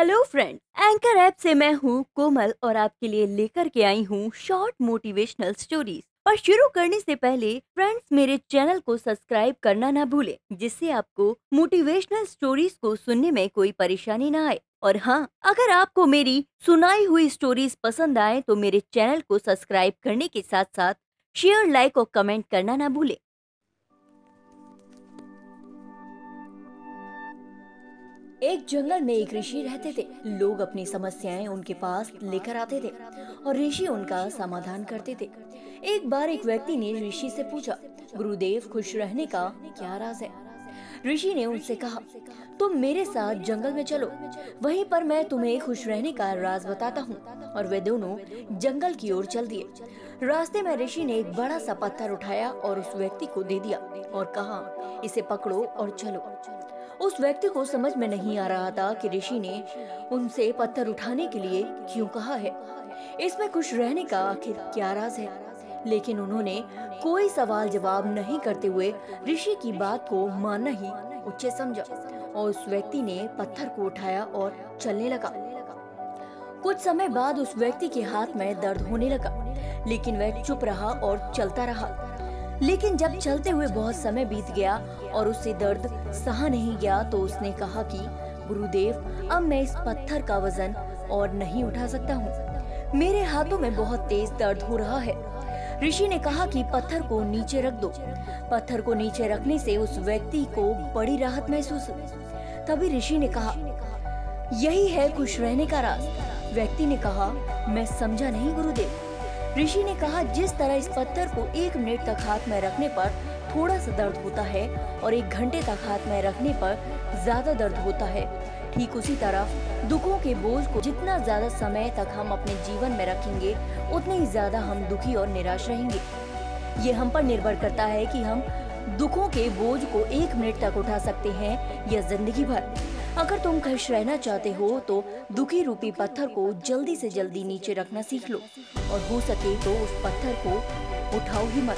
Hello friend anchor app से मैं हूँ कोमल और आपके लिए लेकर के आई हूँ शॉर्ट मोटिवेशनल स्टोरीज पर शुरू करने से पहले फ्रेंड्स मेरे चैनल को सब्सक्राइब करना ना भूलें, जिससे आपको मोटिवेशनल स्टोरीज को सुनने में कोई परेशानी ना आए। और हाँ अगर आपको मेरी सुनाई हुई स्टोरीज पसंद आए तो मेरे चैनल को सब्सक्राइब करने के साथ साथ शेयर लाइक और कमेंट करना ना भूलें। एक जंगल में एक ऋषि रहते थे। लोग अपनी समस्याएँ उनके पास लेकर आते थे और ऋषि उनका समाधान करते थे। एक बार एक व्यक्ति ने ऋषि से पूछा, गुरुदेव, खुश रहने का क्या राज है? ऋषि ने उनसे कहा, तुम मेरे साथ जंगल में चलो। वहीं पर मैं तुम्हें खुश रहने का राज बताता हूँ और वे दोनों जंगल की ओर चल दिए। रास्ते में ऋषि ने एक बड़ा सा पत्थर उठाया और उस व्यक्ति को दे दिया और कहा, इसे पकड़ो और चलो। उस व्यक्ति को समझ में नहीं आ रहा था कि ऋषि ने उनसे पत्थर उठाने के लिए क्यों कहा है। इसमें खुश रहने का आखिर क्या राज है? लेकिन उन्होंने कोई सवाल जवाब नहीं करते हुए ऋषि की बात को मानना ही उच्च समझा और उस व्यक्ति ने पत्थर को उठाया और चलने लगा। कुछ समय बाद उस व्यक्ति के हाथ में दर्द होने लगा, लेकिन वह चुप रहा और चलता रहा। लेकिन जब चलते हुए बहुत समय बीत गया और उससे दर्द सहा नहीं गया तो उसने कहा कि, गुरुदेव, अब मैं इस पत्थर का वज़न और नहीं उठा सकता हूँ। मेरे हाथों में बहुत तेज दर्द हो रहा है। ऋषि ने कहा कि, पत्थर को नीचे रख दो। पत्थर को नीचे रखने से उस व्यक्ति को बड़ी राहत महसूस हुई। तभी ऋषि ने कहा, यही है खुश रहने का राज व्यक्ति ने कहा, मैं समझा नहीं, गुरुदेव। ऋषि ने कहा, जिस तरह इस पत्थर को एक मिनट तक हाथ में रखने पर थोड़ा सा दर्द होता है और एक घंटे तक हाथ में रखने पर ज़्यादा दर्द होता है, ठीक उसी तरह दुखों के बोझ को जितना ज़्यादा समय तक हम अपने जीवन में रखेंगे, उतने ही ज़्यादा हम दुखी और निराश रहेंगे। ये हम पर निर्भर करता है कि हम दुखों के बोझ को एक मिनट तक उठा सकते हैं या ज़िंदगी भर। अगर तुम खुश रहना चाहते हो तो दुखी रूपी पत्थर को जल्दी से जल्दी नीचे रखना सीख लो। और हो सके तो उस पत्थर को उठाओ ही मत